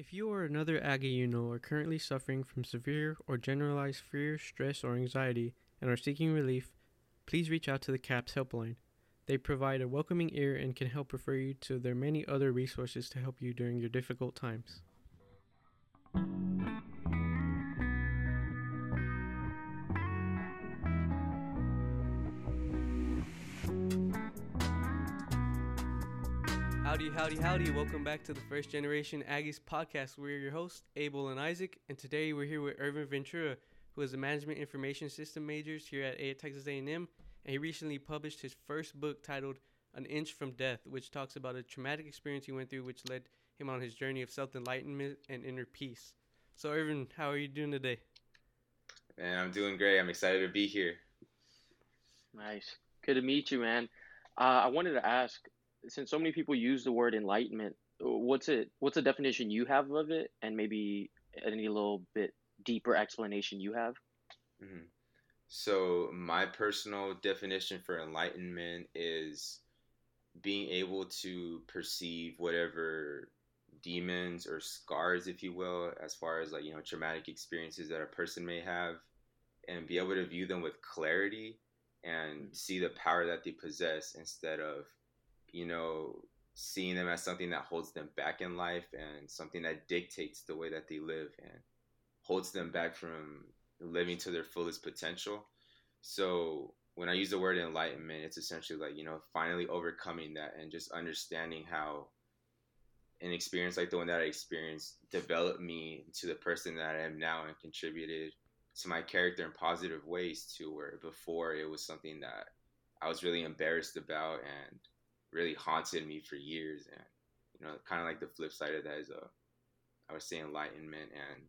If you or another Aggie you know are currently suffering from severe or generalized fear, stress, or anxiety and are seeking relief, please reach out to the CAPS helpline. They provide a welcoming ear and can help refer you to their many other resources to help you during your difficult times. Howdy, howdy, howdy. Welcome back to the First Generation Aggies podcast. We're your hosts, Abel and Isaac, and today we're here with Irvin Ventura, who is a management information system majors here at A- Texas A&M, and he recently published his first book titled An Inch from Death, which talks about a traumatic experience he went through which led him on his journey of self-enlightenment and inner peace. So, Irvin, how are you doing today? Man, I'm doing great. I'm excited to be here. Nice. Good to meet you, man. Uh, I wanted to ask, since so many people use the word enlightenment, what's it? What's the definition you have of it, and maybe any little bit deeper explanation you have? hmm So, my personal definition for enlightenment is being able to perceive whatever demons or scars, if you will, as far as like, you know, traumatic experiences that a person may have, and be able to view them with clarity and see the power that they possess instead of, you know, seeing them as something that holds them back in life and something that dictates the way that they live and holds them back from living to their fullest potential. So when I use the word enlightenment, it's essentially like, you know, finally overcoming that and just understanding how an experience like the one that I experienced developed me to the person that I am now and contributed to my character in positive ways to where before it was something that I was really embarrassed about and really haunted me for years. And, you know, kind of like the flip side of that is, uh, I would say enlightenment. And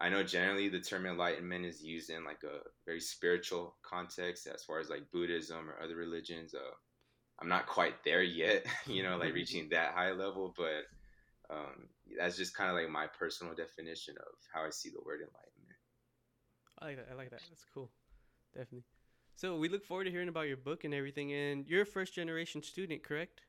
I know generally the term enlightenment is used in like a very spiritual context as far as like Buddhism or other religions. Uh, I'm not quite there yet, you know, like reaching that high level, but um, that's just kind of like my personal definition of how I see the word enlightenment. I like that. I like that. That's cool. Definitely. So we look forward to hearing about your book and everything. And you're a first generation student, correct?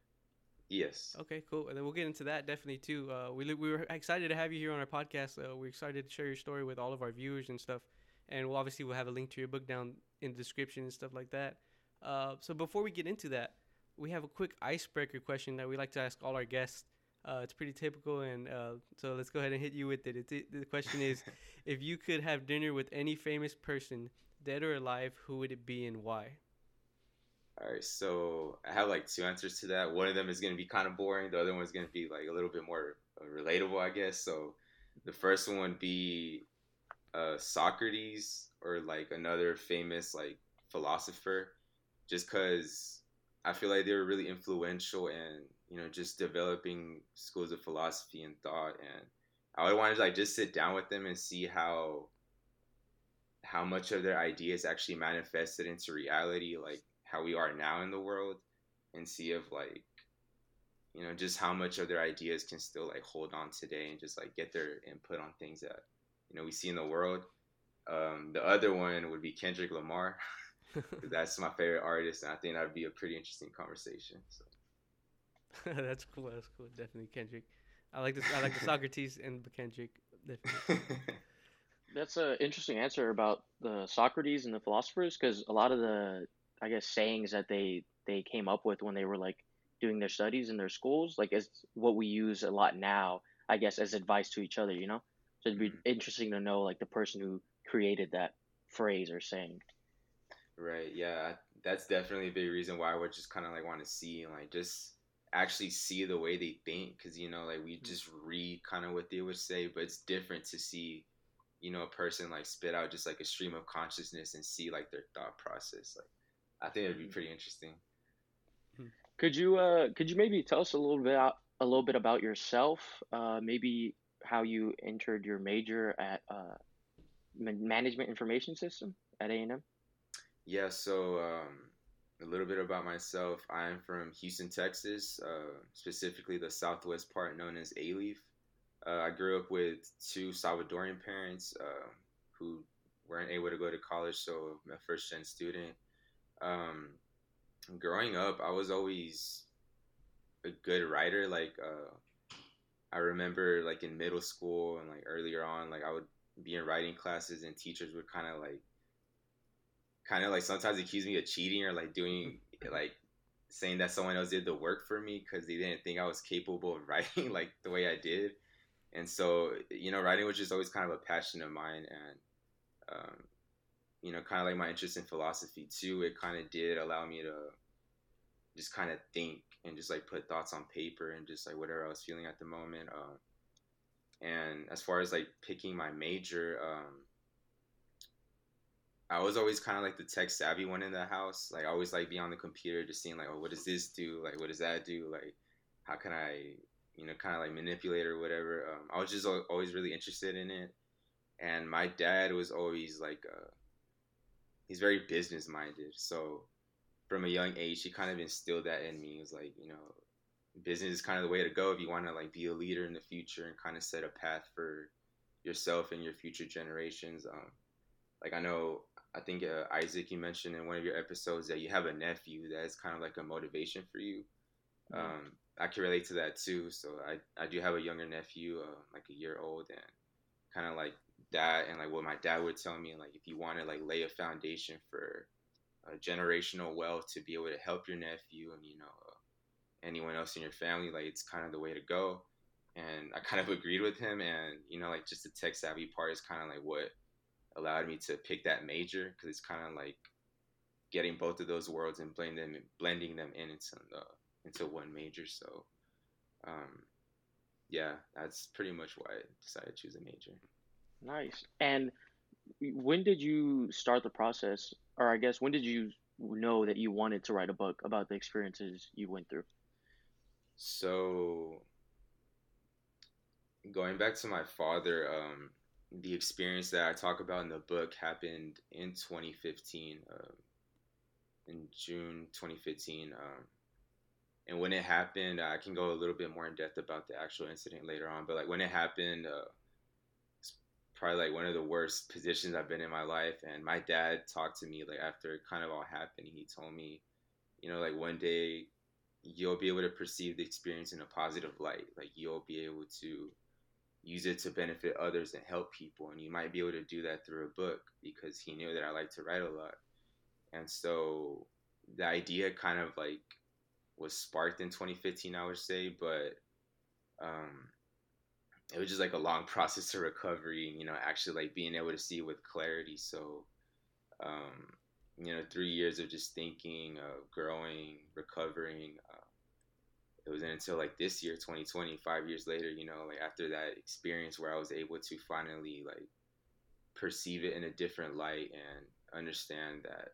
Yes. Okay, cool. And then we'll get into that definitely too. Uh, we we were excited to have you here on our podcast. Uh, we're excited to share your story with all of our viewers and stuff. And we'll obviously we'll have a link to your book down in the description and stuff like that. Uh, so before we get into that, we have a quick icebreaker question that we like to ask all our guests. Uh, it's pretty typical, and uh, so let's go ahead and hit you with it. It's, it the question is, if you could have dinner with any famous person, dead or alive, who would it be and why? All right, so I have like two answers to that. One of them is going to be kind of boring. The other one is going to be like a little bit more uh, relatable, I guess. So the first one would be uh, Socrates or like another famous like philosopher, just because I feel like they were really influential and you know just developing schools of philosophy and thought. And I would want to like just sit down with them and see how how much of their ideas actually manifested into reality, like how we are now in the world and see if like you know just how much of their ideas can still like hold on today and just like get their input on things that you know we see in the world um, the other one would be kendrick Lamar. that's my favorite artist and i think that would be a pretty interesting conversation so that's cool. That's cool. Definitely Kendrick. I like this. I like the Socrates and the Kendrick. Definitely. That's an interesting answer about the Socrates and the philosophers, because a lot of the, I guess, sayings that they they came up with when they were like doing their studies in their schools, like is what we use a lot now, I guess, as advice to each other. You know, so it'd be Mhm. interesting to know like the person who created that phrase or saying. Right. Yeah. That's definitely a big reason why I would just kind of like want to see and like just actually see the way they think because you know like we just read kind of what they would say but it's different to see you know a person like spit out just like a stream of consciousness and see like their thought process like i think it'd be pretty interesting Could you uh could you maybe tell us a little bit out, a little bit about yourself? Uh, maybe how you entered your major at uh, management information system at A and M. yeah so um a little bit about myself i'm from houston texas uh, specifically the southwest part known as Alief. Uh, i grew up with two salvadorian parents uh, who weren't able to go to college so I'm a first gen student um, growing up i was always a good writer like uh, I remember like in middle school and like earlier on, like I would be in writing classes and teachers would kind of like, kind of like sometimes accuse me of cheating or like doing like saying that someone else did the work for me because they didn't think I was capable of writing like the way I did. And so, you know, writing was just always kind of a passion of mine. And, um, you know, kind of like my interest in philosophy too, it kind of did allow me to just kind of think and just like put thoughts on paper and just like whatever I was feeling at the moment. Uh, and as far as like picking my major, um, I was always kind of like the tech savvy one in the house. Like I always like be on the computer, just seeing like, oh, what does this do? Like, what does that do? Like, how can I, you know, kind of like manipulate or whatever. Um, I was just always really interested in it. And my dad was always like, uh, he's very business minded. So from a young age, he kind of instilled that in me. It was like, you know, business is kind of the way to go if you want to like be a leader in the future and kind of set a path for yourself and your future generations. Um, like I know I think uh, Isaac, you mentioned in one of your episodes that you have a nephew that is kind of like a motivation for you. Mm-hmm. Um, I can relate to that too. So I, I do have a younger nephew, uh, like a year old, and kind of like that, and like what my dad would tell me, like if you want to like lay a foundation for generational wealth to be able to help your nephew and you know uh, anyone else in your family, like it's kind of the way to go. And I kind of agreed with him, and you know, like just the tech savvy part is kind of like what allowed me to pick that major because it's kind of like getting both of those worlds and blending them blending them in into uh, into one major. So, um, yeah, that's pretty much why I decided to choose a major. Nice. And when did you start the process, or I guess when did you know that you wanted to write a book about the experiences you went through? So, going back to my father, um, the experience that I talk about in the book happened in 2015, uh, in June 2015. Um, and when it happened, I can go a little bit more in depth about the actual incident later on. But like when it happened, uh, it's probably like one of the worst positions I've been in my life. And my dad talked to me like after it kind of all happened. He told me, you know, like one day you'll be able to perceive the experience in a positive light. Like you'll be able to use it to benefit others and help people. And you might be able to do that through a book because he knew that I like to write a lot. And so the idea kind of like was sparked in 2015, I would say, but um, it was just like a long process to recovery, you know, actually like being able to see with clarity. So, um, you know, three years of just thinking, of growing, recovering, uh, it wasn't until like this year 2020 five years later you know like after that experience where i was able to finally like perceive it in a different light and understand that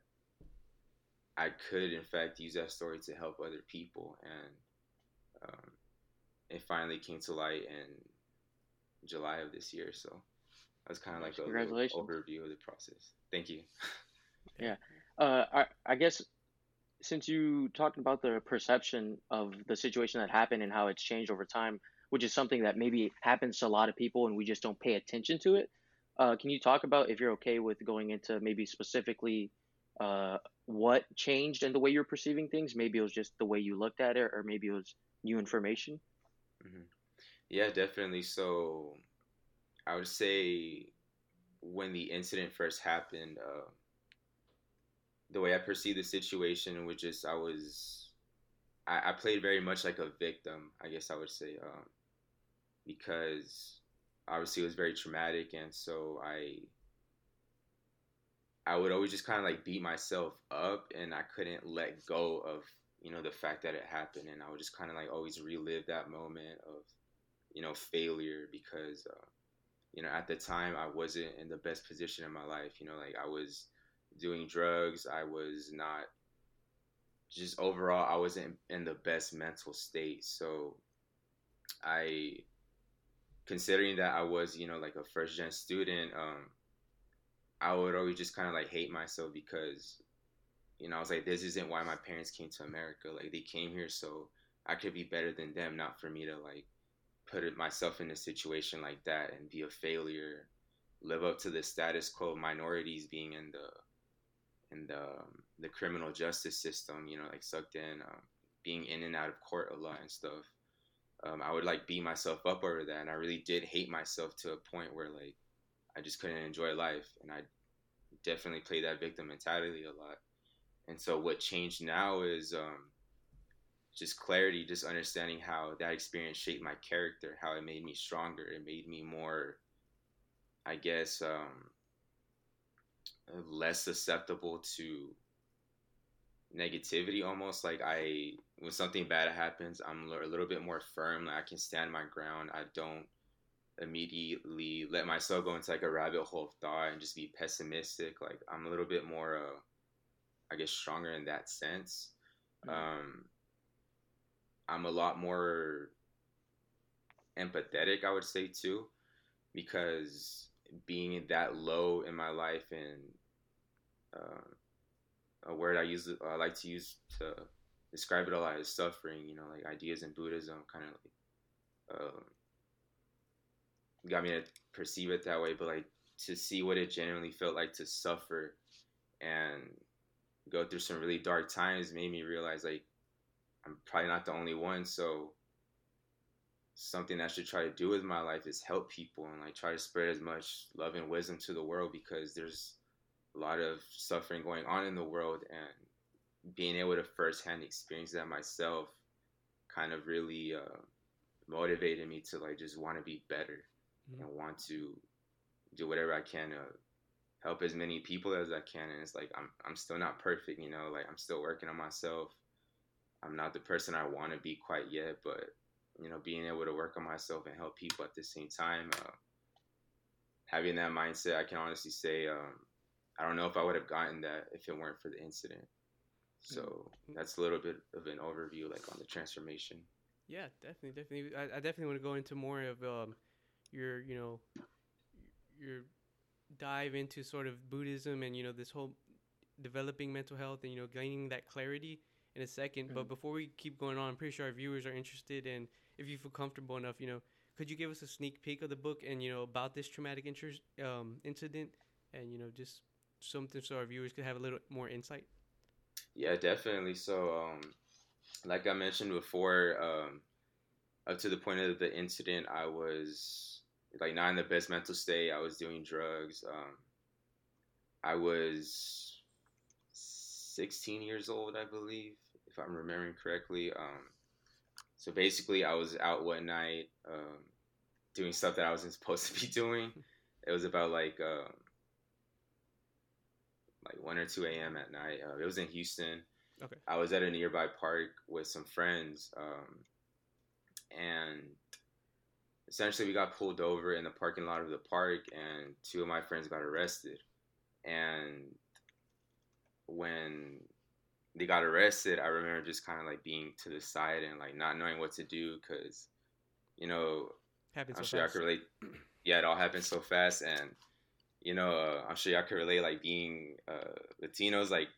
i could in fact use that story to help other people and um, it finally came to light in july of this year so that was kind of like a overview of the process. Thank you. Yeah. Uh, I, I guess since you talked about the perception of the situation that happened and how it's changed over time, which is something that maybe happens to a lot of people and we just don't pay attention to it. Uh, can you talk about if you're okay with going into maybe specifically uh, what changed in the way you're perceiving things? Maybe it was just the way you looked at it, or maybe it was new information. Mm-hmm. Yeah, definitely. So I would say when the incident first happened, uh, the way I perceived the situation was just I was I, I played very much like a victim, I guess I would say, um, because obviously it was very traumatic, and so I I would always just kind of like beat myself up, and I couldn't let go of you know the fact that it happened, and I would just kind of like always relive that moment of you know failure because uh, you know at the time I wasn't in the best position in my life. You know, like I was doing drugs. I was not just overall I wasn't in the best mental state. So I considering that I was, you know, like a first gen student, um, I would always just kind of like hate myself because, you know, I was like, this isn't why my parents came to America. Like they came here so I could be better than them, not for me to like put myself in a situation like that and be a failure, live up to the status quo of minorities being in the and um, the criminal justice system, you know, like sucked in, um, being in and out of court a lot and stuff. um, I would like beat myself up over that, and I really did hate myself to a point where like I just couldn't enjoy life, and I definitely played that victim mentality a lot. And so what changed now is um, just clarity, just understanding how that experience shaped my character, how it made me stronger, it made me more, I guess, um, less susceptible to negativity almost like i when something bad happens i'm a little bit more firm like i can stand my ground i don't immediately let myself go into like a rabbit hole of thought and just be pessimistic like i'm a little bit more uh i guess stronger in that sense mm-hmm. um i'm a lot more empathetic i would say too because being that low in my life and uh, a word I use I like to use to describe it a lot is suffering. You know, like ideas in Buddhism kind of like um, got me to perceive it that way, but like to see what it genuinely felt like to suffer and go through some really dark times made me realize like I'm probably not the only one. So something I should try to do with my life is help people and like try to spread as much love and wisdom to the world because there's a lot of suffering going on in the world and being able to firsthand experience that myself kind of really uh, motivated me to like just want to be better mm-hmm. and want to do whatever I can to help as many people as I can. And it's like I'm I'm still not perfect, you know, like I'm still working on myself. I'm not the person I want to be quite yet, but you know, being able to work on myself and help people at the same time, uh, having that mindset, I can honestly say um, I don't know if I would have gotten that if it weren't for the incident. So mm-hmm. that's a little bit of an overview, like on the transformation. Yeah, definitely, definitely. I, I definitely want to go into more of um, your, you know, your dive into sort of Buddhism and you know this whole developing mental health and you know gaining that clarity in a 2nd mm-hmm. But before we keep going on, I'm pretty sure our viewers are interested, and if you feel comfortable enough, you know, could you give us a sneak peek of the book and you know about this traumatic interest, um, incident, and you know just something so our viewers could have a little more insight? Yeah, definitely. So, um, like I mentioned before, um, up to the point of the incident, I was like not in the best mental state. I was doing drugs. Um, I was 16 years old, I believe, if I'm remembering correctly. Um, so basically, I was out one night um, doing stuff that I wasn't supposed to be doing. It was about like um, like 1 or 2 a.m. at night. Uh, it was in Houston. Okay. I was at a nearby park with some friends, um, and essentially we got pulled over in the parking lot of the park, and two of my friends got arrested. And when they got arrested, I remember just kind of like being to the side and like not knowing what to do because, you know, Happens I'm so sure fast. I could relate. Yeah, it all happened so fast, and you know, uh, I'm sure y'all could relate, like being uh, Latinos, like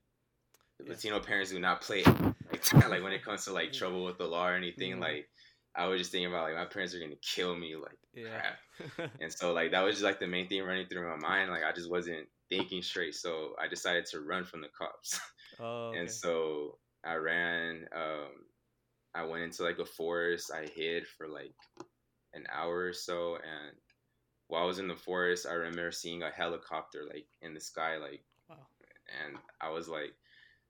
yeah. Latino parents do not play like, like when it comes to like trouble with the law or anything. Mm-hmm. Like I was just thinking about like my parents are gonna kill me, like yeah. crap. and so like that was just like the main thing running through my mind. Like I just wasn't thinking straight, so I decided to run from the cops. Oh, okay. and so I ran. Um, I went into like a forest. I hid for like an hour or so, and while I was in the forest, I remember seeing a helicopter like in the sky, like, wow. and I was like,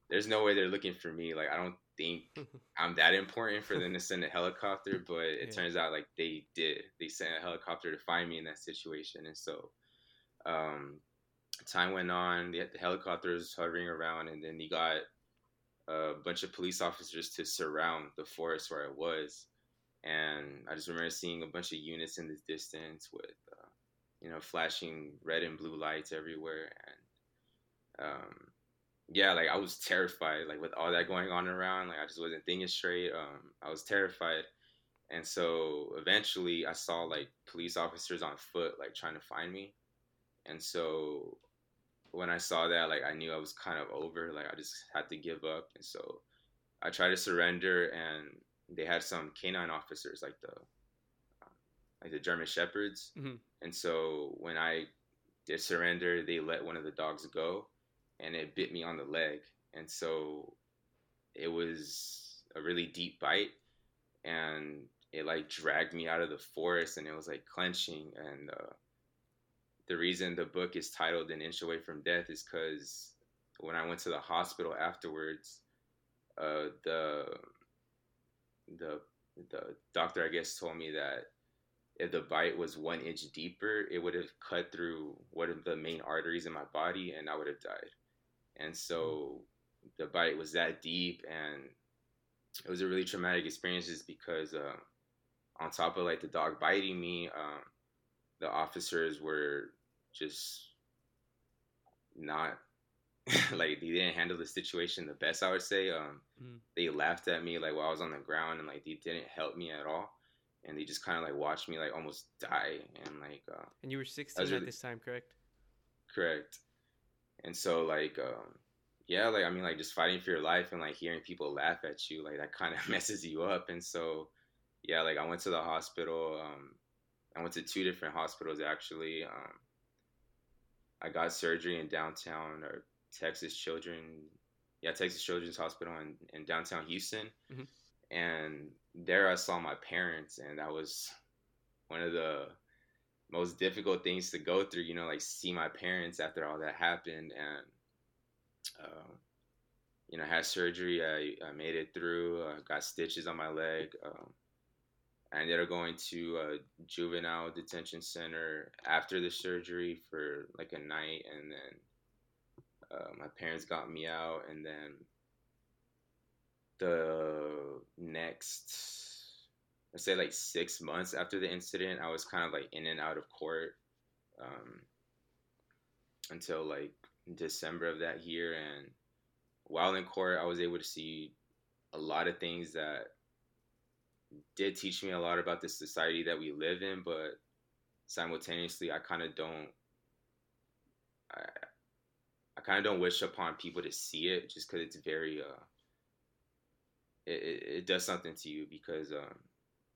"There's no way they're looking for me. Like, I don't think I'm that important for them to send a helicopter." But it yeah. turns out like they did. They sent a helicopter to find me in that situation, and so um, time went on. The, the helicopter was hovering around, and then he got a bunch of police officers to surround the forest where I was. And I just remember seeing a bunch of units in the distance with you know, flashing red and blue lights everywhere. And um, yeah, like I was terrified, like with all that going on around, like I just wasn't thinking straight. Um, I was terrified. And so eventually I saw like police officers on foot, like trying to find me. And so when I saw that, like I knew I was kind of over, like I just had to give up. And so I tried to surrender and they had some canine officers, like the like the German Shepherds. Mm-hmm. And so when I did surrender, they let one of the dogs go, and it bit me on the leg. And so it was a really deep bite, and it like dragged me out of the forest and it was like clenching and uh, the reason the book is titled an inch away from death is because when i went to the hospital afterwards uh, the the the doctor i guess told me that if the bite was one inch deeper it would have cut through one of the main arteries in my body and i would have died and so the bite was that deep and it was a really traumatic experience just because uh, on top of like the dog biting me, um, the officers were just not like they didn't handle the situation the best. I would say. Um, mm. They laughed at me like while I was on the ground and like they didn't help me at all. And they just kind of like watched me like almost die and like. Uh, and you were 16 really, at this time, correct? Correct. And so like um, yeah, like I mean, like just fighting for your life and like hearing people laugh at you, like that kind of messes you up. And so, yeah, like I went to the hospital. Um, I went to two different hospitals actually. Um, I got surgery in downtown or Texas Children, yeah, Texas Children's Hospital in, in downtown Houston. Mm-hmm. And there I saw my parents, and that was one of the most difficult things to go through, you know, like see my parents after all that happened. And uh, you know, had surgery. I, I made it through. Uh, got stitches on my leg. Um, I ended up going to a juvenile detention center after the surgery for like a night, and then uh, my parents got me out, and then the next, I say like six months after the incident, I was kind of like in and out of court um, until like December of that year, and while in court, I was able to see a lot of things that did teach me a lot about the society that we live in, but simultaneously, I kind of don't. I, I kind of don't wish upon people to see it just because it's very uh it, it, it, does something to you because um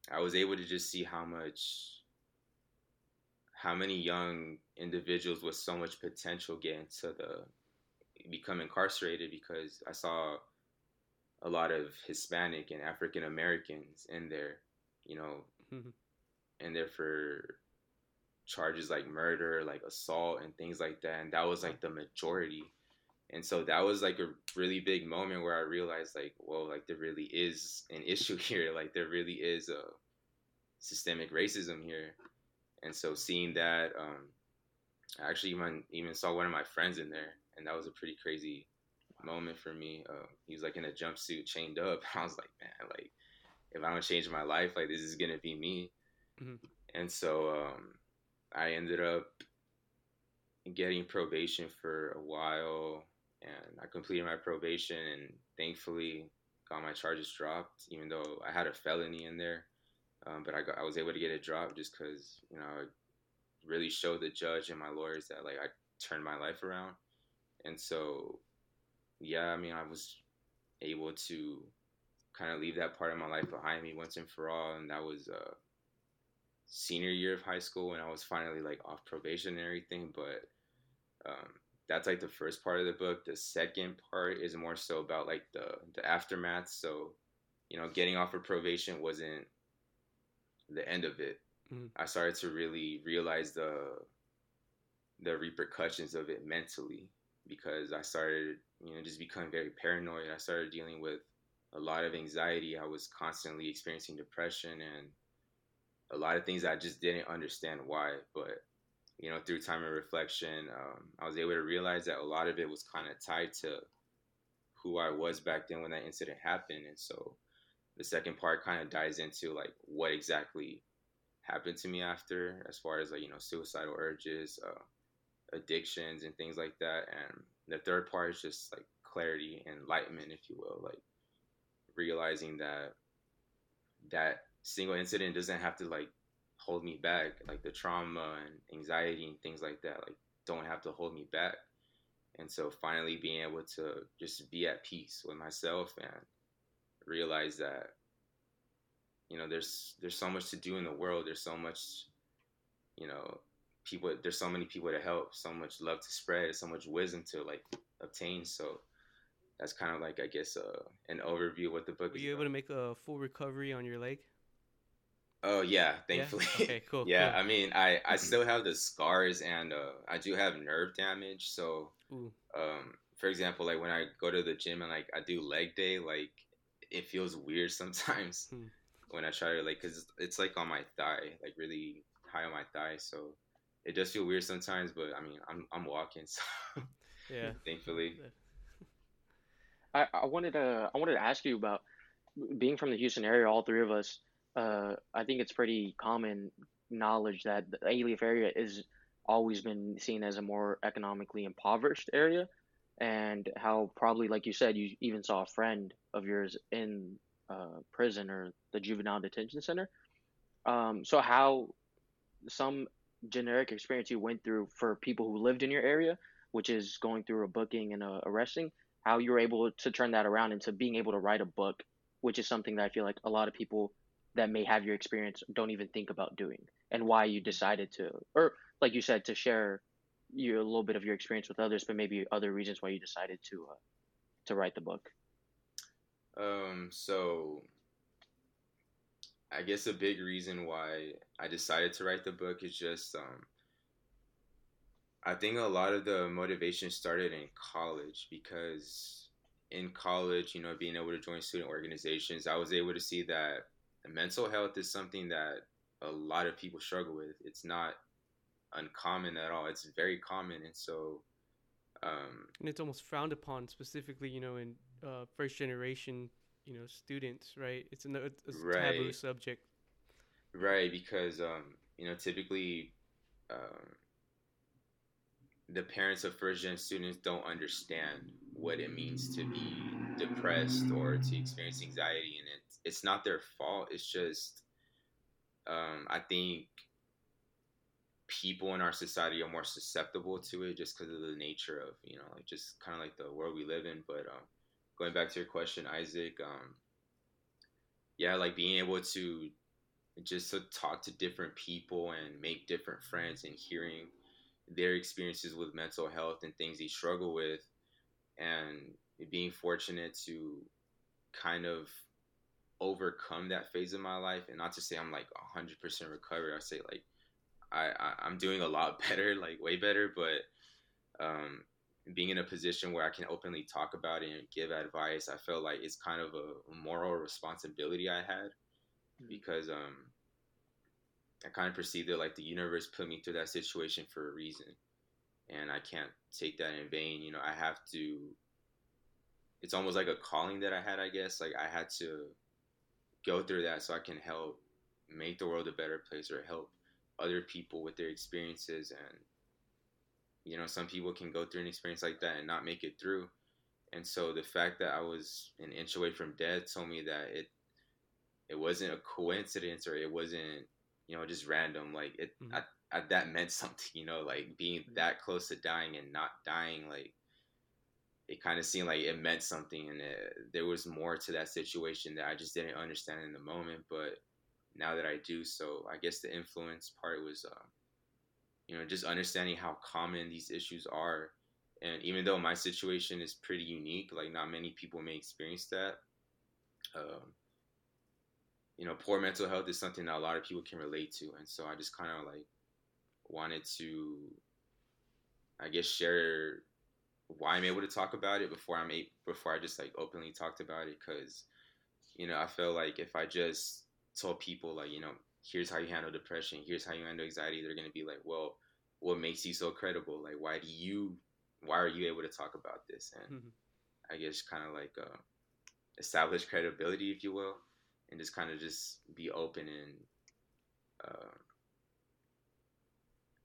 I was able to just see how much how many young individuals with so much potential get into the become incarcerated because I saw a lot of Hispanic and African Americans in there, you know, mm-hmm. in there for charges like murder, like assault, and things like that. And that was like the majority. And so that was like a really big moment where I realized, like, whoa, like there really is an issue here. Like there really is a systemic racism here and so seeing that, um, I actually even even saw one of my friends in there, and that was a pretty crazy moment for me. Uh, he was like in a jumpsuit, chained up. I was like, man, like if I don't change my life, like this is gonna be me. Mm-hmm. And so um, I ended up getting probation for a while, and I completed my probation, and thankfully got my charges dropped, even though I had a felony in there. Um, but I got, I was able to get it dropped just because you know I really showed the judge and my lawyers that like I turned my life around, and so yeah, I mean I was able to kind of leave that part of my life behind me once and for all, and that was uh, senior year of high school when I was finally like off probation and everything. But um, that's like the first part of the book. The second part is more so about like the the aftermath. So you know, getting off of probation wasn't the end of it, mm-hmm. I started to really realize the the repercussions of it mentally because I started, you know, just becoming very paranoid. I started dealing with a lot of anxiety. I was constantly experiencing depression and a lot of things I just didn't understand why. But you know, through time and reflection, um, I was able to realize that a lot of it was kind of tied to who I was back then when that incident happened, and so the second part kind of dives into like what exactly happened to me after as far as like you know suicidal urges uh, addictions and things like that. And the third part is just like clarity enlightenment if you will like realizing that that single incident doesn't have to like hold me back like the trauma and anxiety and things like that like don't have to hold me back. And so finally being able to just be at peace with myself and realize that you know there's there's so much to do in the world. There's so much you know people there's so many people to help so much love to spread so much wisdom to like obtain. So that's kind of like i guess uh, an overview of what the book were you able to make a full recovery on your leg Oh yeah, thankfully. Yeah? Okay, cool. yeah, cool. I mean, I I still have the scars and uh, I do have nerve damage. So, Ooh. um, for example, like when I go to the gym and like I do leg day, like it feels weird sometimes Hmm. when I try to like, cause it's like on my thigh, like really high on my thigh. So it does feel weird sometimes, but I mean, I'm I'm walking, so Yeah. thankfully. I, I wanted to I wanted to ask you about being from the Houston area. All three of us, uh, I think it's pretty common knowledge that the Alief area is always been seen as a more economically impoverished area, and how probably like you said, you even saw a friend of yours in uh, prison or the juvenile detention center. Um, so how some generic experience you went through for people who lived in your area, which is going through a booking and a arresting, how you were able to turn that around into being able to write a book, which is something that I feel like a lot of people that may have your experience don't even think about doing, and why you decided to, or like you said, to share your a little bit of your experience with others, but maybe other reasons why you decided to uh, to write the book. Um, so I guess a big reason why I decided to write the book is just um I think a lot of the motivation started in college because in college, you know, being able to join student organizations, I was able to see that mental health is something that a lot of people struggle with. It's not uncommon at all. It's very common and so um and it's almost frowned upon specifically you know in uh, first generation you know students right it's a, it's a taboo subject Right, because um, you know, typically um, the parents of first gen students don't understand what it means to be depressed or to experience anxiety, and it's it's not their fault. It's just um, I think people in our society are more susceptible to it just because of the nature of you know like just kind of like the world we live in. But um, going back to your question, Isaac, um, yeah, like being able to just to talk to different people and make different friends and hearing their experiences with mental health and things they struggle with and being fortunate to kind of overcome that phase of my life. And not to say i'm like 100% recovered i say like I, I i'm doing a lot better like way better. But um being in a position where i can openly talk about it and give advice i felt like it's kind of a moral responsibility i had because um I kind of perceived it like the universe put me through that situation for a reason. And I can't take that in vain you know I have to it's almost like a calling that I had I guess. Like I had to go through that so I can help make the world a better place or help other people with their experiences. And you know some people can go through an experience like that and not make it through. And so the fact that I was an inch away from death told me that it it wasn't a coincidence or it wasn't you know just random like it Mhm. I, I, that meant something you know like being that close to dying and not dying like it kind of seemed like it meant something and it, there was more to that situation that i just didn't understand in the moment but now that i do so i guess the influence part was um, you know just understanding how common these issues are and even though my situation is pretty unique like not many people may experience that um, you know, poor mental health is something that a lot of people can relate to, and so I just kind of like wanted to, I guess, share why I'm able to talk about it before I'm a- before I just like openly talked about it, because you know I feel like if I just told people like you know here's how you handle depression, here's how you handle anxiety, they're gonna be like, well, what makes you so credible? Like, why do you, why are you able to talk about this? And Mhm. I guess kind of like uh, establish credibility, if you will and just kind of just be open and uh,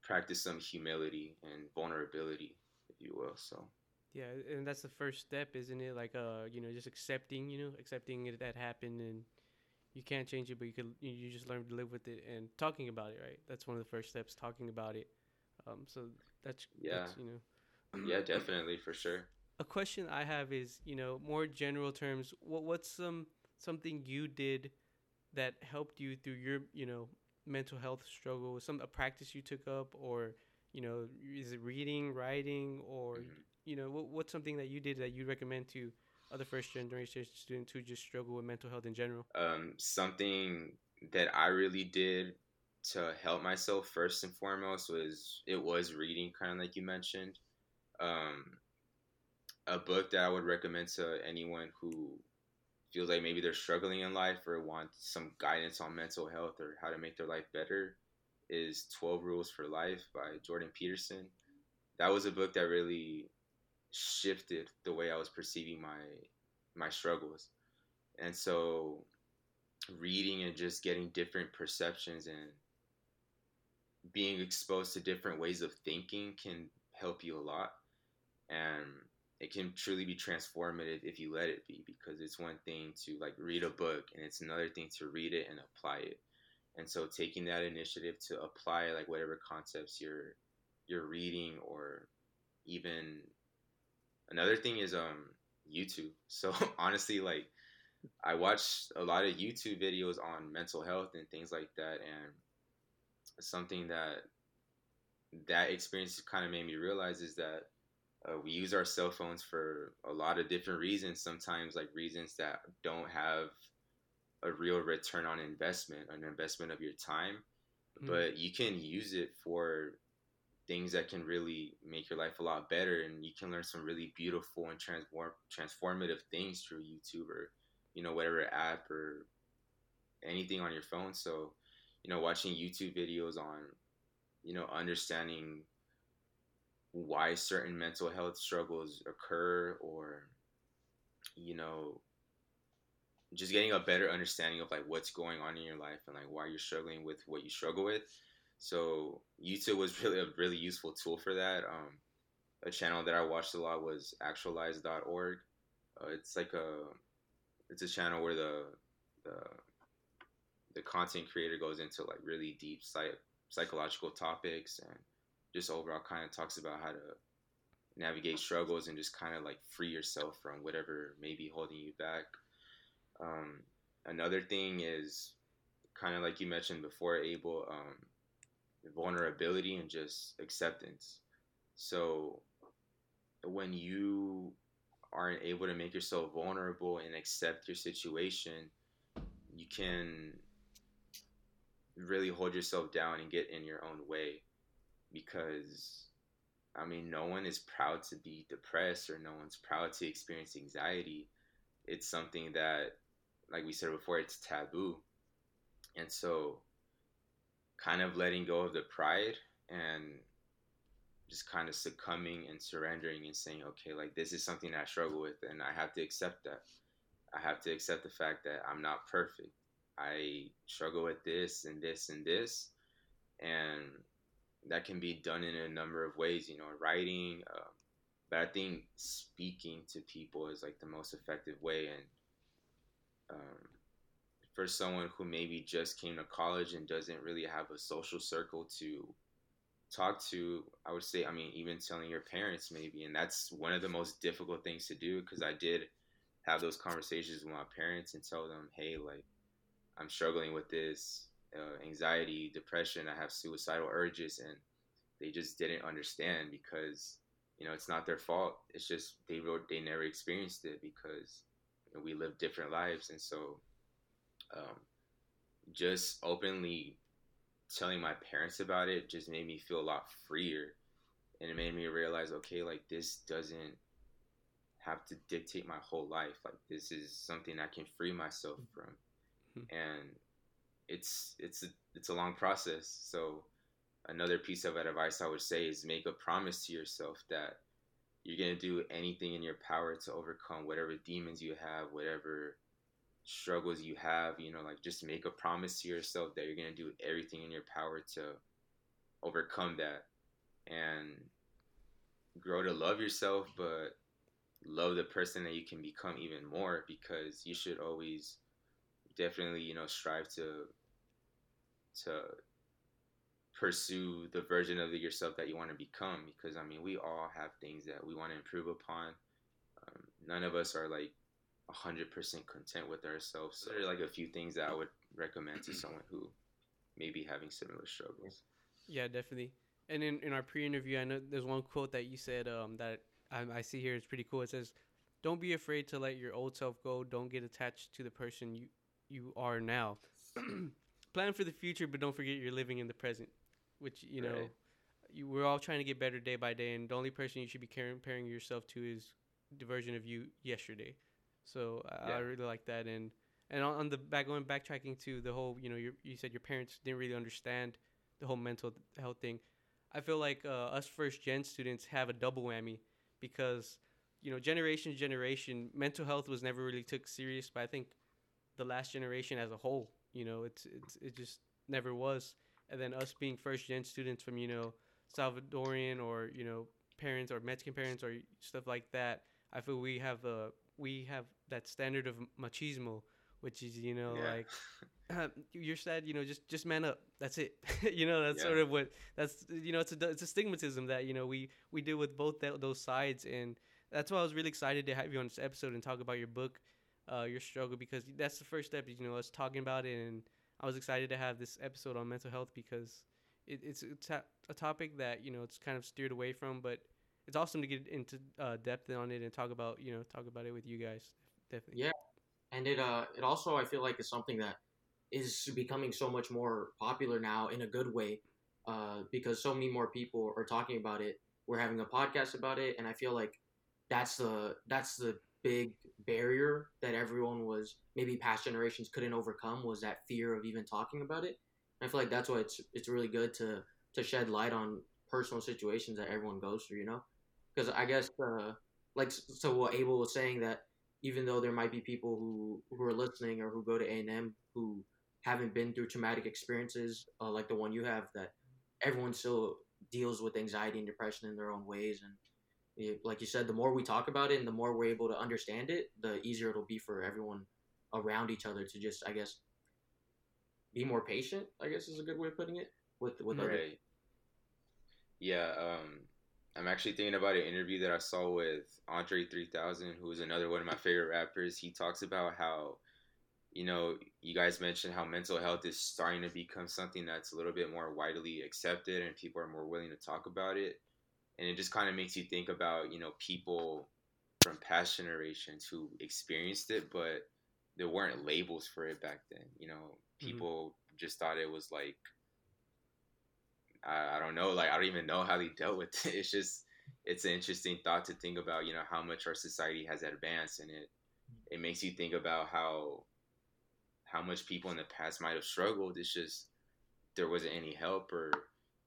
practice some humility and vulnerability, if you will. So yeah and that's the first step isn't it like uh you know just accepting you know accepting it that happened and you can't change it but you could you you just learn to live with it and talking about it right that's one of the first steps talking about it um so that's Yeah. that's, you know yeah, definitely for sure. a question I have is, you know, more general terms. What what's some something you did that helped you through your, you know, mental health struggle? Some a practice you took up, or you know, is it reading, writing, or Mhm. you know, what, what's something that you did that you'd recommend to other first generation students who just struggle with mental health in general? Um, something that I really did to help myself first and foremost was it was reading, kind of like you mentioned. Um, a book that I would recommend to anyone who feels like maybe they're struggling in life or want some guidance on mental health or how to make their life better is 12 Rules for Life by Jordan Peterson. That was a book that really shifted the way I was perceiving my my struggles. And so reading and just getting different perceptions and being exposed to different ways of thinking can help you a lot. And it can truly be transformative if you let it be because it's one thing to like read a book and it's another thing to read it and apply it. And so taking that initiative to apply like whatever concepts you're you're reading or even another thing is um youtube. So honestly like i watch a lot of youtube videos on mental health and things like that and something that that experience kind of made me realize is that uh, we use our cell phones for a lot of different reasons. Sometimes like reasons that don't have a real return on investment, an investment of your time, mm-hmm. but you can use it for things that can really make your life a lot better, and you can learn some really beautiful and transform transformative things through YouTube or you know whatever app or anything on your phone. So you know watching YouTube videos on you know understanding why certain mental health struggles occur or you know just getting a better understanding of like what's going on in your life and like why you're struggling with what you struggle with. So youtube was really a really useful tool for that. Um, a channel that i watched a lot was actualize.org uh, it's like a it's a channel where the the the content creator goes into like really deep psych- psychological topics and just overall kind of talks about how to navigate struggles and just kind of like free yourself from whatever may be holding you back. Um, another thing is kind of like you mentioned before, Abel, um, vulnerability and just acceptance. So when you aren't able to make yourself vulnerable and accept your situation, you can really hold yourself down and get in your own way because I mean, no one is proud to be depressed or no one's proud to experience anxiety. It's something that, like we said before, it's taboo. And so, kind of letting go of the pride and just kind of succumbing and surrendering and saying, okay, like this is something I struggle with and I have to accept that. I have to accept the fact that I'm not perfect. I struggle with this and this and this. And that can be done in a number of ways, you know, writing. Um, but I think speaking to people is like the most effective way. And um, for someone who maybe just came to college and doesn't really have a social circle to talk to, I would say, I mean, even telling your parents maybe. And that's one of the most difficult things to do because I did have those conversations with my parents and tell them, hey, like, I'm struggling with this uh, anxiety, depression. I have suicidal urges, and they just didn't understand because you know it's not their fault. It's just they wrote they never experienced it because you know, we live different lives, and so um, just openly telling my parents about it just made me feel a lot freer, and it made me realize, okay, like this doesn't have to dictate my whole life. Like this is something I can free myself from, mm-hmm. and it's it's a, it's a long process. So another piece of advice I would say is make a promise to yourself that you're to do anything in your power to overcome whatever demons you have, whatever struggles you have, you know, like just make a promise to yourself that you're to do everything in your power to overcome that and grow to love yourself, but love the person that you can become even more because you should always definitely you know strive to to pursue the version of yourself that you want to become because i mean we all have things that we want to improve upon. Um, none of us are like 100% content with ourselves. So there are like a few things that i would recommend to someone who may be having similar struggles. Yeah definitely. And in, in our pre-interview i know there's one quote that you said um, that I, I see here is pretty cool. It says don't be afraid to let your old self go. Don't get attached to the person you you are now. plan for the future, but don't forget you're living in the present, which you know, Right. you, we're all trying to get better day by day, and the only person you should be comparing yourself to is the version of you yesterday. So I, I really like that, and and on, on the back going backtracking to the whole, you know, your, you said your parents didn't really understand the whole mental health thing. I feel like uh, us first gen students have a double whammy because you know generation to generation mental health was never really took serious but i think the last generation as a whole you know it's it's it just never was. And then us being first gen students from you know salvadorian or you know parents or mexican parents or stuff like that i feel we have uh we have that standard of machismo which is you know Yeah. like you're sad you know just just man up. That's it. You know that's Yeah. sort of what that's you know it's a it's a stigmatism that you know we we deal with both th- those sides. And that's why I was really excited to have you on this episode and talk about your book, uh, your struggle because that's the first step. You know, us talking about it, and I was excited to have this episode on mental health because it, it's a, a topic that you know it's kind of steered away from, but it's awesome to get into uh, depth on it and talk about you know talk about it with you guys. Definitely. Yeah. and it uh it also I feel like is something that is becoming so much more popular now in a good way, uh, because so many more people are talking about it. We're having a podcast about it, and I feel like that's the that's the big barrier that everyone was maybe past generations couldn't overcome was that fear of even talking about it. And I feel like that's why it's it's really good to to shed light on personal situations that everyone goes through, you know, because I guess uh, like so what Abel was saying that even though there might be people who who are listening or who go to A and M who haven't been through traumatic experiences uh, like the one you have, that everyone still deals with anxiety and depression in their own ways. And like you said, the more we talk about it and the more we're able to understand it, the easier it'll be for everyone around each other to just, I guess, be more patient. I guess is a good way of putting it with with other. Right. Yeah, um, I'm actually thinking about an interview that I saw with Andre 3000, who is another one of my favorite rappers. He talks about how, you know, you guys mentioned how mental health is starting to become something that's a little bit more widely accepted and people are more willing to talk about it. And it just kind of makes you think about, you know, people from past generations who experienced it, but there weren't labels for it back then. You know, mm-hmm. people just thought it was like, I, I don't know, like I don't even know how they dealt with it. It's just it's an interesting thought to think about, you know, how much our society has advanced and it it makes you think about how how much people in the past might have struggled. It's just there wasn't any help or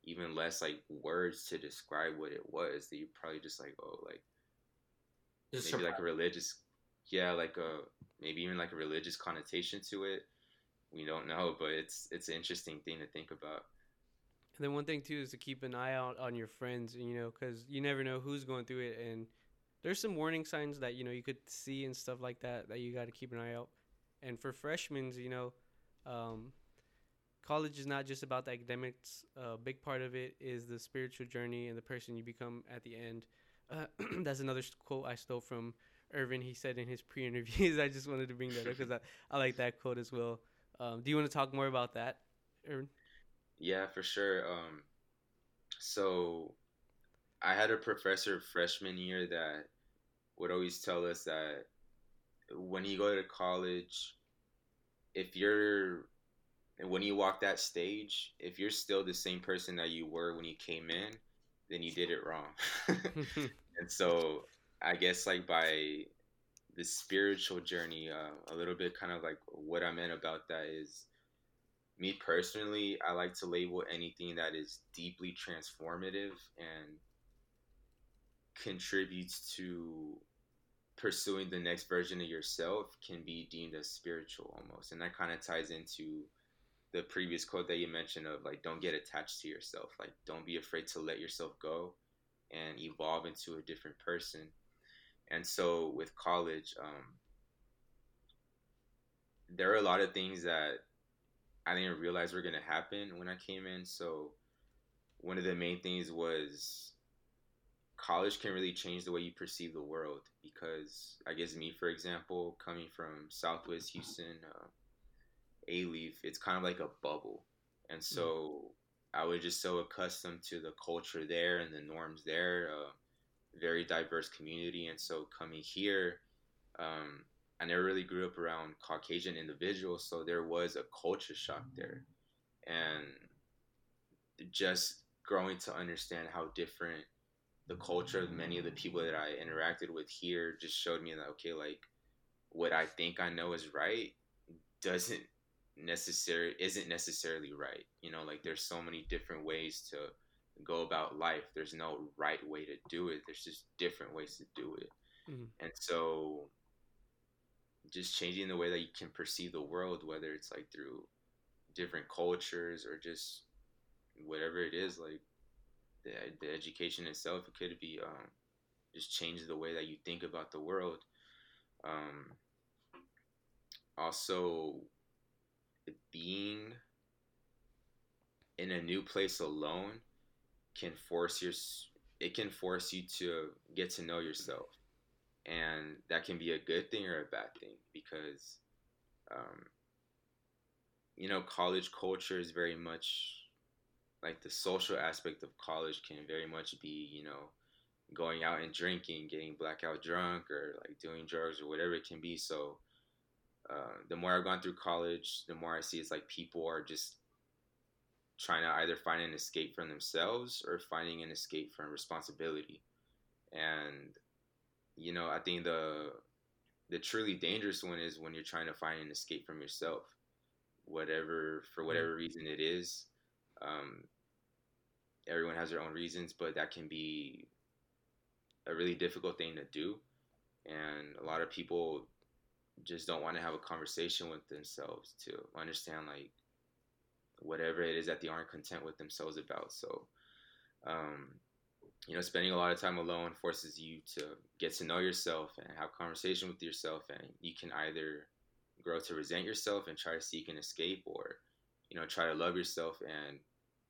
even less like words to describe what it was. That you probably just like, oh like maybe like a religious yeah, like a maybe even like a religious connotation to it. We don't know, but it's it's an interesting thing to think about. And then one thing too is to keep an eye out on your friends, you know, because you never know who's going through it, and there's some warning signs that you know you could see and stuff like that that you got to keep an eye out. And for freshmen, you know, um, college is not just about the academics. A big part of it is the spiritual journey and the person you become at the end. Uh, that's another quote I stole from Irvin. He said in his pre-interviews. I just wanted to bring that up because I, I like that quote as well. Um, do you want to talk more about that, Irvin? Yeah, for sure. Um, so I had a professor freshman year that would always tell us that when you go to college, if you're when you walk that stage, if you're still the same person that you were when you came in, then you did it wrong. and so I guess like by the spiritual journey, uh, a little bit kind of like what I meant about that is me personally, I like to label anything that is deeply transformative and contributes to pursuing the next version of yourself can be deemed as spiritual almost. And that kind of ties into the previous quote that you mentioned of like, don't get attached to yourself. Like, don't be afraid to let yourself go and evolve into a different person. And so with college, um, there are a lot of things that I didn't realize were going to happen when I came in. So one of the main things was college can really change the way you perceive the world because I guess me, for example, coming from Southwest Houston, uh, Alief, it's kind of like a bubble. And so I was just so accustomed to the culture there and the norms there, uh, very diverse community. And so coming here, um, I never really grew up around Caucasian individuals, so there was a culture shock there. and just growing to understand how different the culture of many of the people that I interacted with here just showed me that okay, like what I think I know is right doesn't necessarily isn't necessarily right. You know, like there's so many different ways to go about life. There's no right way to do it. There's just different ways to do it. Mm-hmm. And so just changing the way that you can perceive the world, whether it's like through different cultures or just whatever it is, like the, the education itself, it could be um, just change the way that you think about the world. Um, also, being in a new place alone can force your it can force you to get to know yourself. And that can be a good thing or a bad thing because um, you know college culture is very much like the social aspect of college can very much be you know going out and drinking getting blackout drunk or like doing drugs or whatever it can be. So uh, the more i've gone through college the more i see it's like people are just trying to either find an escape from themselves or finding an escape from responsibility and you know, I think the the truly dangerous one is when you're trying to find an escape from yourself, whatever for mm. whatever reason it is. Um, everyone has their own reasons, but that can be a really difficult thing to do, and a lot of people just don't want to have a conversation with themselves to understand like whatever it is that they aren't content with themselves about. So, um, you know, spending a lot of time alone forces you to get to know yourself and have conversation with yourself, and you can either grow to resent yourself and try to seek an escape, or you know, try to love yourself and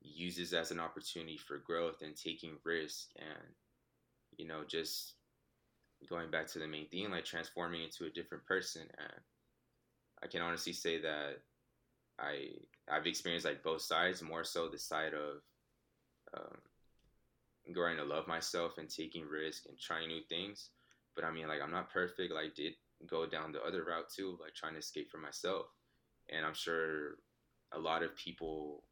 use this as an opportunity for growth and taking risk, and you know, just going back to the main theme, like transforming into a different person. And I can honestly say that I I've experienced like both sides, more so the side of um, growing to love myself and taking risks and trying new things. But I mean, like, I'm not perfect. Like, did go down the other route too, like trying to escape from myself. And I'm sure a lot of people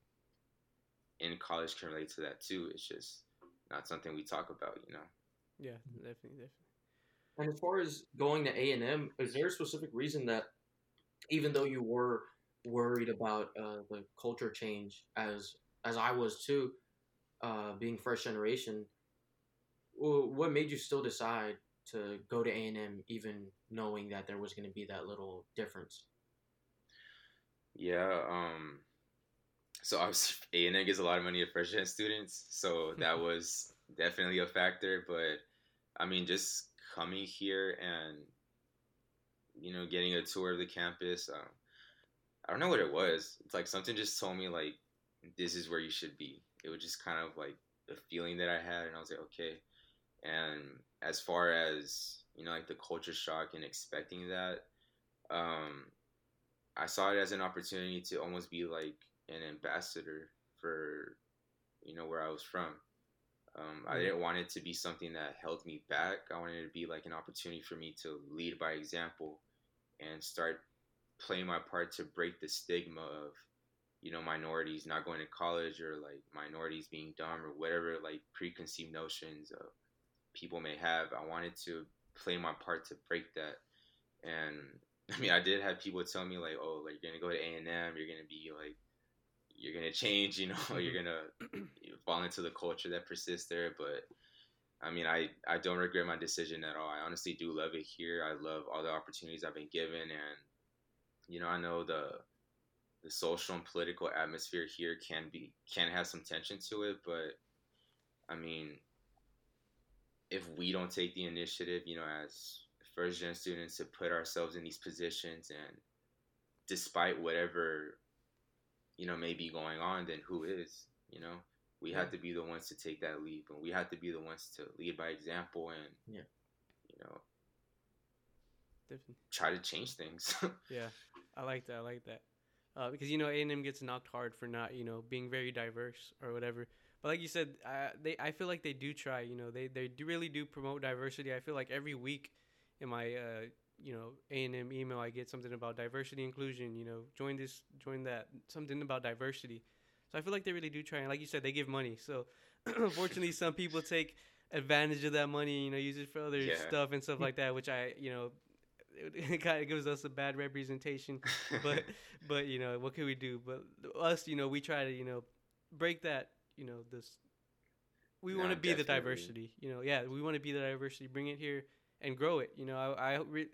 in college can relate to that too. It's just not something we talk about, you know. Yeah, definitely, definitely. And as far as going to A and M, is there a specific reason that, even though you were worried about uh, the culture change, as as I was too, uh, being first generation, what made you still decide to go to A and M, even knowing that there was going to be that little difference? Yeah, um, so obviously A and M gives a lot of money to first gen students, so that was definitely a factor. But I mean, just coming here and you know getting a tour of the campus, um, I don't know what it was. It's like something just told me like this is where you should be it was just kind of like the feeling that I had, and I was like, okay. And as far as you know, like the culture shock and expecting that, um, I saw it as an opportunity to almost be like an ambassador for you know where I was from. Um, I didn't want it to be something that held me back. I wanted it to be like an opportunity for me to lead by example and start playing my part to break the stigma of you know minorities not going to college or like minorities being dumb or whatever like preconceived notions of people may have. I wanted to play my part to break that. And i mean i did have people tell me like oh like you're gonna go to a&m you're gonna be like you're gonna change you know you're mm-hmm. gonna fall into the culture that persists there but i mean i i don't regret my decision at all i honestly do love it here i love all the opportunities i've been given and you know i know the the social and political atmosphere here can be can have some tension to it, but I mean, if we don't take the initiative, you know, as first gen students to put ourselves in these positions and despite whatever you know may be going on, then who is? You know, we yeah. have to be the ones to take that leap, and we have to be the ones to lead by example, and yeah, you know, Definitely. try to change things. yeah, I like that. I like that uh, because you know A and M gets knocked hard for not you know being very diverse or whatever. But like you said, uh, they I feel like they do try. You know, they they do really do promote diversity. I feel like every week in my uh, you know A and M email, I get something about diversity inclusion. You know, join this, join that, something about diversity. So I feel like they really do try. And like you said, they give money. So unfortunately, some people take advantage of that money. You know, use it for other Yeah. stuff and stuff like that, which I you know. It, it kind of gives us a bad representation, but but you know what can we do? But us, you know, we try to you know break that you know this. We No, want to be the diversity, you know. Yeah, we want to be the diversity, bring it here and grow it. You know, I, I re-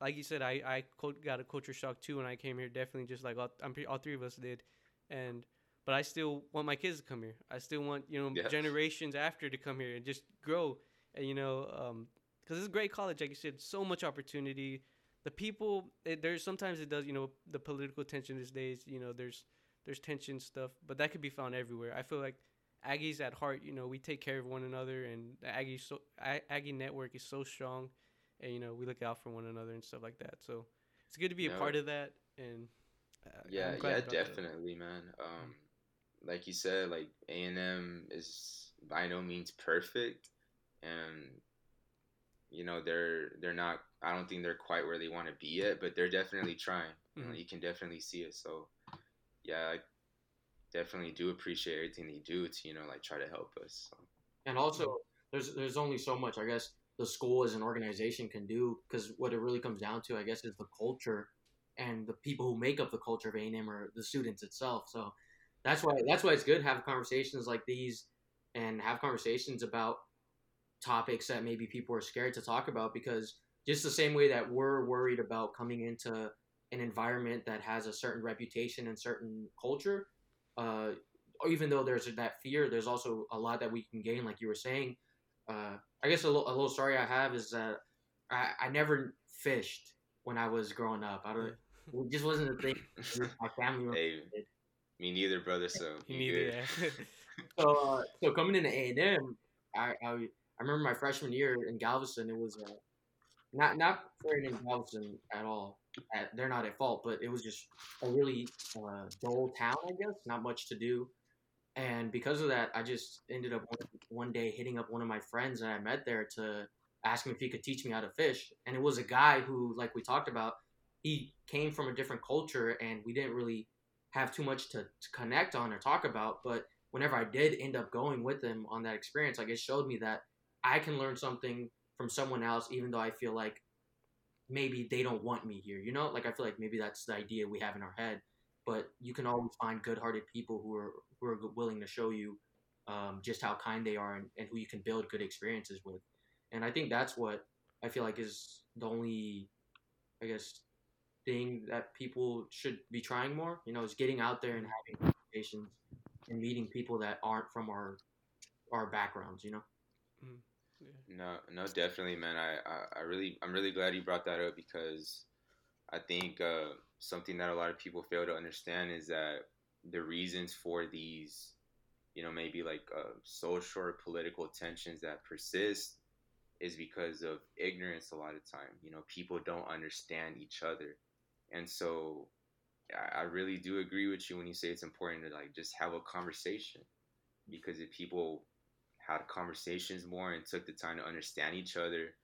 like you said, I I got a culture shock too when I came here. Definitely, just like all, I'm pre- all three of us did, and but I still want my kids to come here. I still want you know Yeah. generations after to come here and just grow. And you know, um, because it's a great college, like you said, so much opportunity. The people, it, there's sometimes it does, you know, the political tension these days. You know, there's there's tension stuff, but that could be found everywhere. I feel like Aggies at heart, you know, we take care of one another, and the Aggie so Aggie network is so strong, and you know, we look out for one another and stuff like that. So it's good to be a No. part of that. And uh, yeah, yeah, you brought that definitely, man. Um, like you said, like A and M is by no means perfect, and you know they're they're not. I don't think they're quite where they want to be yet, but they're definitely trying. You, know, Mhm. you can definitely see it. So, yeah, I definitely do appreciate everything they do to you know like try to help us. So. And also, there's there's only so much I guess the school as an organization can do because what it really comes down to, I guess, is the culture and the people who make up the culture of A&M or the students itself. So that's why that's why it's good to have conversations like these and have conversations about topics that maybe people are scared to talk about because just the same way that we're worried about coming into an environment that has a certain reputation and certain culture uh, even though there's that fear, there's also a lot that we can gain, like you were saying. Uh, I guess a little, a little story I have is that I, I never fished when I was growing up. I don't, it just wasn't a thing. My family. Hey, me neither, brother. So You you need So, uh, so coming into A and M, I, I I remember my freshman year in Galveston. It was uh, not not for in Galveston at all. At, they're not at fault, but it was just a really uh, dull town, I guess. Not much to do, and because of that, I just ended up one, day hitting up one of my friends that I met there to ask him if he could teach me how to fish. And it was a guy who, like we talked about, he came from a different culture, and we didn't really have too much to, to connect on or talk about, but whenever I did end up going with him on that experience, like it showed me that I can learn something from someone else, even though I feel like maybe they don't want me here. You know, like I feel like maybe that's the idea we have in our head. But you can always find good-hearted people who are who are willing to show you um, just how kind they are and, and who you can build good experiences with. And I think that's what I feel like is the only, I guess, thing that people should be trying more. You know, is getting out there and having conversations and meeting people that aren't from our our backgrounds. You know. No, no, definitely, man. I, I, I really, I'm really glad you brought that up because I think uh, something that a lot of people fail to understand is that the reasons for these, you know, maybe like uh, social or political tensions that persist is because of ignorance a lot of time. You know, people don't understand each other, and so I, I really do agree with you when you say it's important to like just have a conversation because if people had conversations more and took the time to understand each other,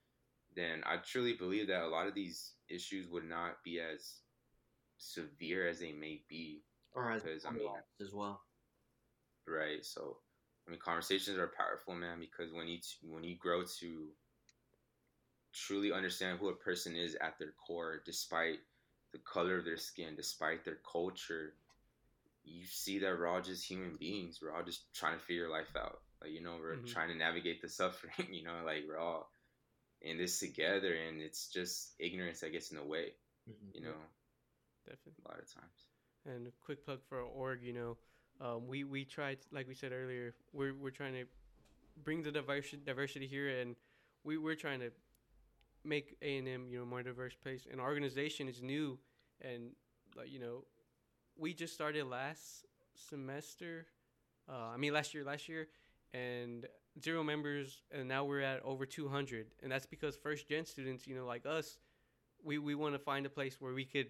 then I truly believe that a lot of these issues would not be as severe as they may be. Or as Because, I mean- as well. Right. So, I mean, conversations are powerful, man, because when you t- when you grow to truly understand who a person is at their core, despite the color of their skin, despite their culture, you see that we're all just human beings. We're all just trying to figure life out. Like you know, we're Mhm. trying to navigate the suffering. You know, like we're all in this together, and it's just ignorance that gets in the way. Mhm. You know, Definitely. a lot of times. And a quick plug for our org, you know, um, we we tried, like we said earlier, we're we're trying to bring the diversity diversity here, and we we're trying to make A and M, you know, more diverse place. And our organization is new, and like you know, we just started last semester. Uh, I mean, last year, last year, and zero members, and now we're at over 200, and that's because first gen students, you know, like us, we we want to find a place where we could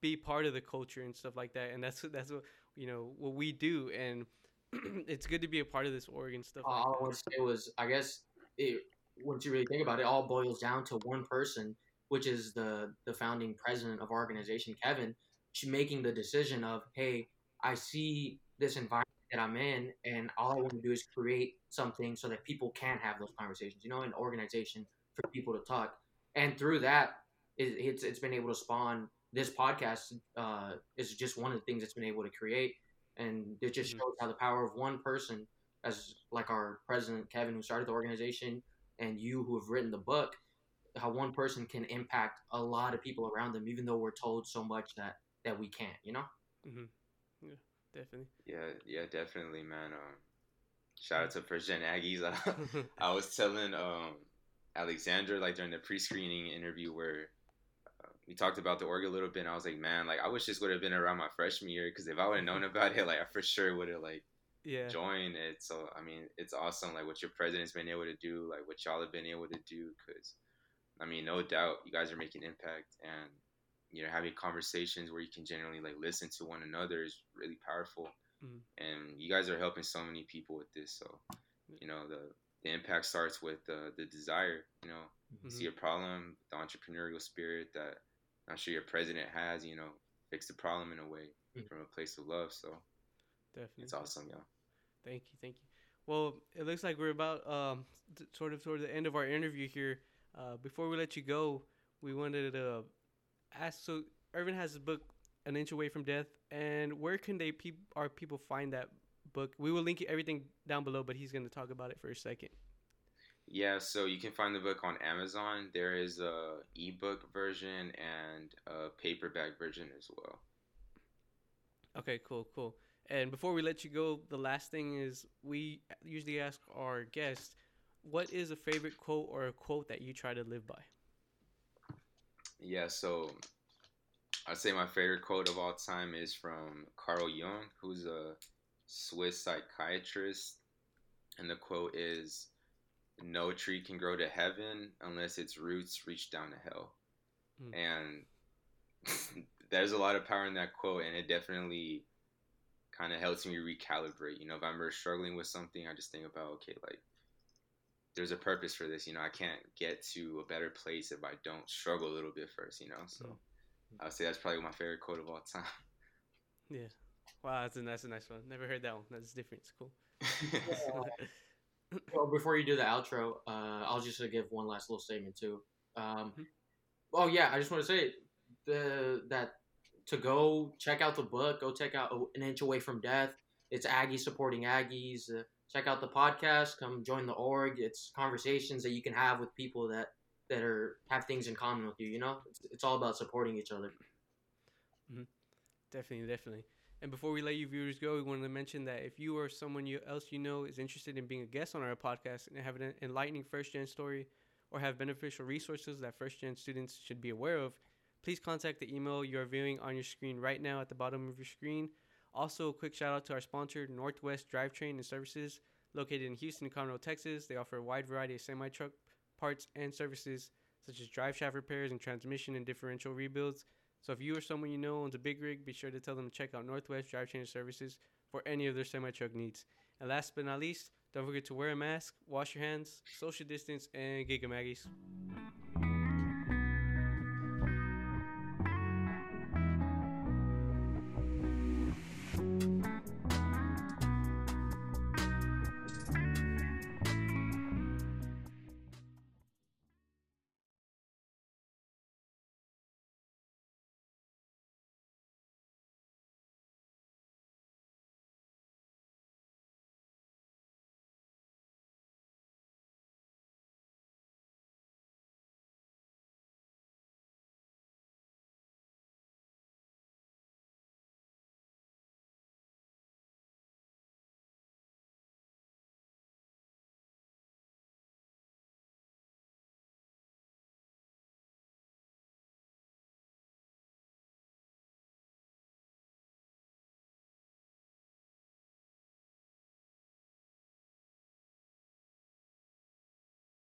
be part of the culture and stuff like that. And that's that's what you know what we do. And it's good to be a part of this org and stuff like all I want to say was, I guess, it, once you really think about it, it all boils down to one person, which is the the founding president of our organization, Kevin, making the decision of, hey, I see this environment that I'm in, and all I want to do is create something so that people can have those conversations. You know, an organization for people to talk, and through that, it, it's it's been able to spawn this podcast. Uh, is just one of the things it's been able to create, and it just Mhm. shows how the power of one person, as like our president Kevin, who started the organization, and you who have written the book, how one person can impact a lot of people around them, even though we're told so much that that we can't. You know. Definitely. Yeah, yeah, definitely, man. Um, shout out to First Gen Aggies. I was telling um Alexandra like during the pre-screening interview where uh, we talked about the org a little bit. and I was like, man, like I wish this would have been around my freshman year because if I would have known about it, like I for sure would have like yeah. joined it. So I mean, it's awesome like what your president's been able to do, like what y'all have been able to do. Because I mean, no doubt you guys are making impact and you know having conversations where you can generally like listen to one another is really powerful. Mhm. And you guys are helping so many people with this. So you know the the impact starts with uh, the desire. You know, Mhm. see a problem, the entrepreneurial spirit that I'm sure your president has. You know, fix the problem in a way Mhm. from a place of love. So Definitely. it's awesome, yo. Thank you, thank you. Well, it looks like we're about um th- sort of toward the end of our interview here. Uh, before we let you go, we wanted to ask. So, Irvin has his book, "An Inch Away from Death," and where can they peop- our people find that book? We will link everything down below, but he's going to talk about it for a second. Yeah, so you can find the book on Amazon. There is a ebook version and a paperback version as well. Okay, cool, cool. And before we let you go, the last thing is we usually ask our guests, what is a favorite quote or a quote that you try to live by? Yeah, so I'd say my favorite quote of all time is from Carl Jung, who's a Swiss psychiatrist. And the quote is No tree can grow to heaven unless its roots reach down to hell. Mm. And there's a lot of power in that quote, and it definitely kind of helps me recalibrate. You know, if I'm struggling with something, I just think about, okay, like, there's a purpose for this. You know, I can't get to a better place if I don't struggle a little bit first, you know? So Mm. I would say that's probably my favorite quote of all time. Yeah. Wow, that's a, that's a nice one. Never heard that one. That's different. It's cool. Well, before you do the outro, uh, I'll just uh, give one last little statement too. Um, Mhm. Oh yeah, I just want to say the that to go check out the book, go check out an inch away from death. It's Aggie supporting Aggies. Uh, check out the podcast. Come join the org. It's conversations that you can have with people that that are have things in common with you. You know, it's, it's all about supporting each other. Mm-hmm. Definitely, definitely. And before we let you viewers go, we wanted to mention that if you or someone you, else you know is interested in being a guest on our podcast and have an enlightening first gen story or have beneficial resources that first gen students should be aware of, please contact the email you are viewing on your screen right now at the bottom of your screen. Also, a quick shout out to our sponsor, Northwest Drivetrain and Services, located in Houston, Conroe, Texas. They offer a wide variety of semi truck parts and services such as drive shaft repairs and transmission and differential rebuilds. So if you or someone you know owns a big rig, be sure to tell them to check out Northwest Drivetrain and Services for any of their semi truck needs. And last but not least, don't forget to wear a mask, wash your hands, social distance, and Gig 'em Aggies.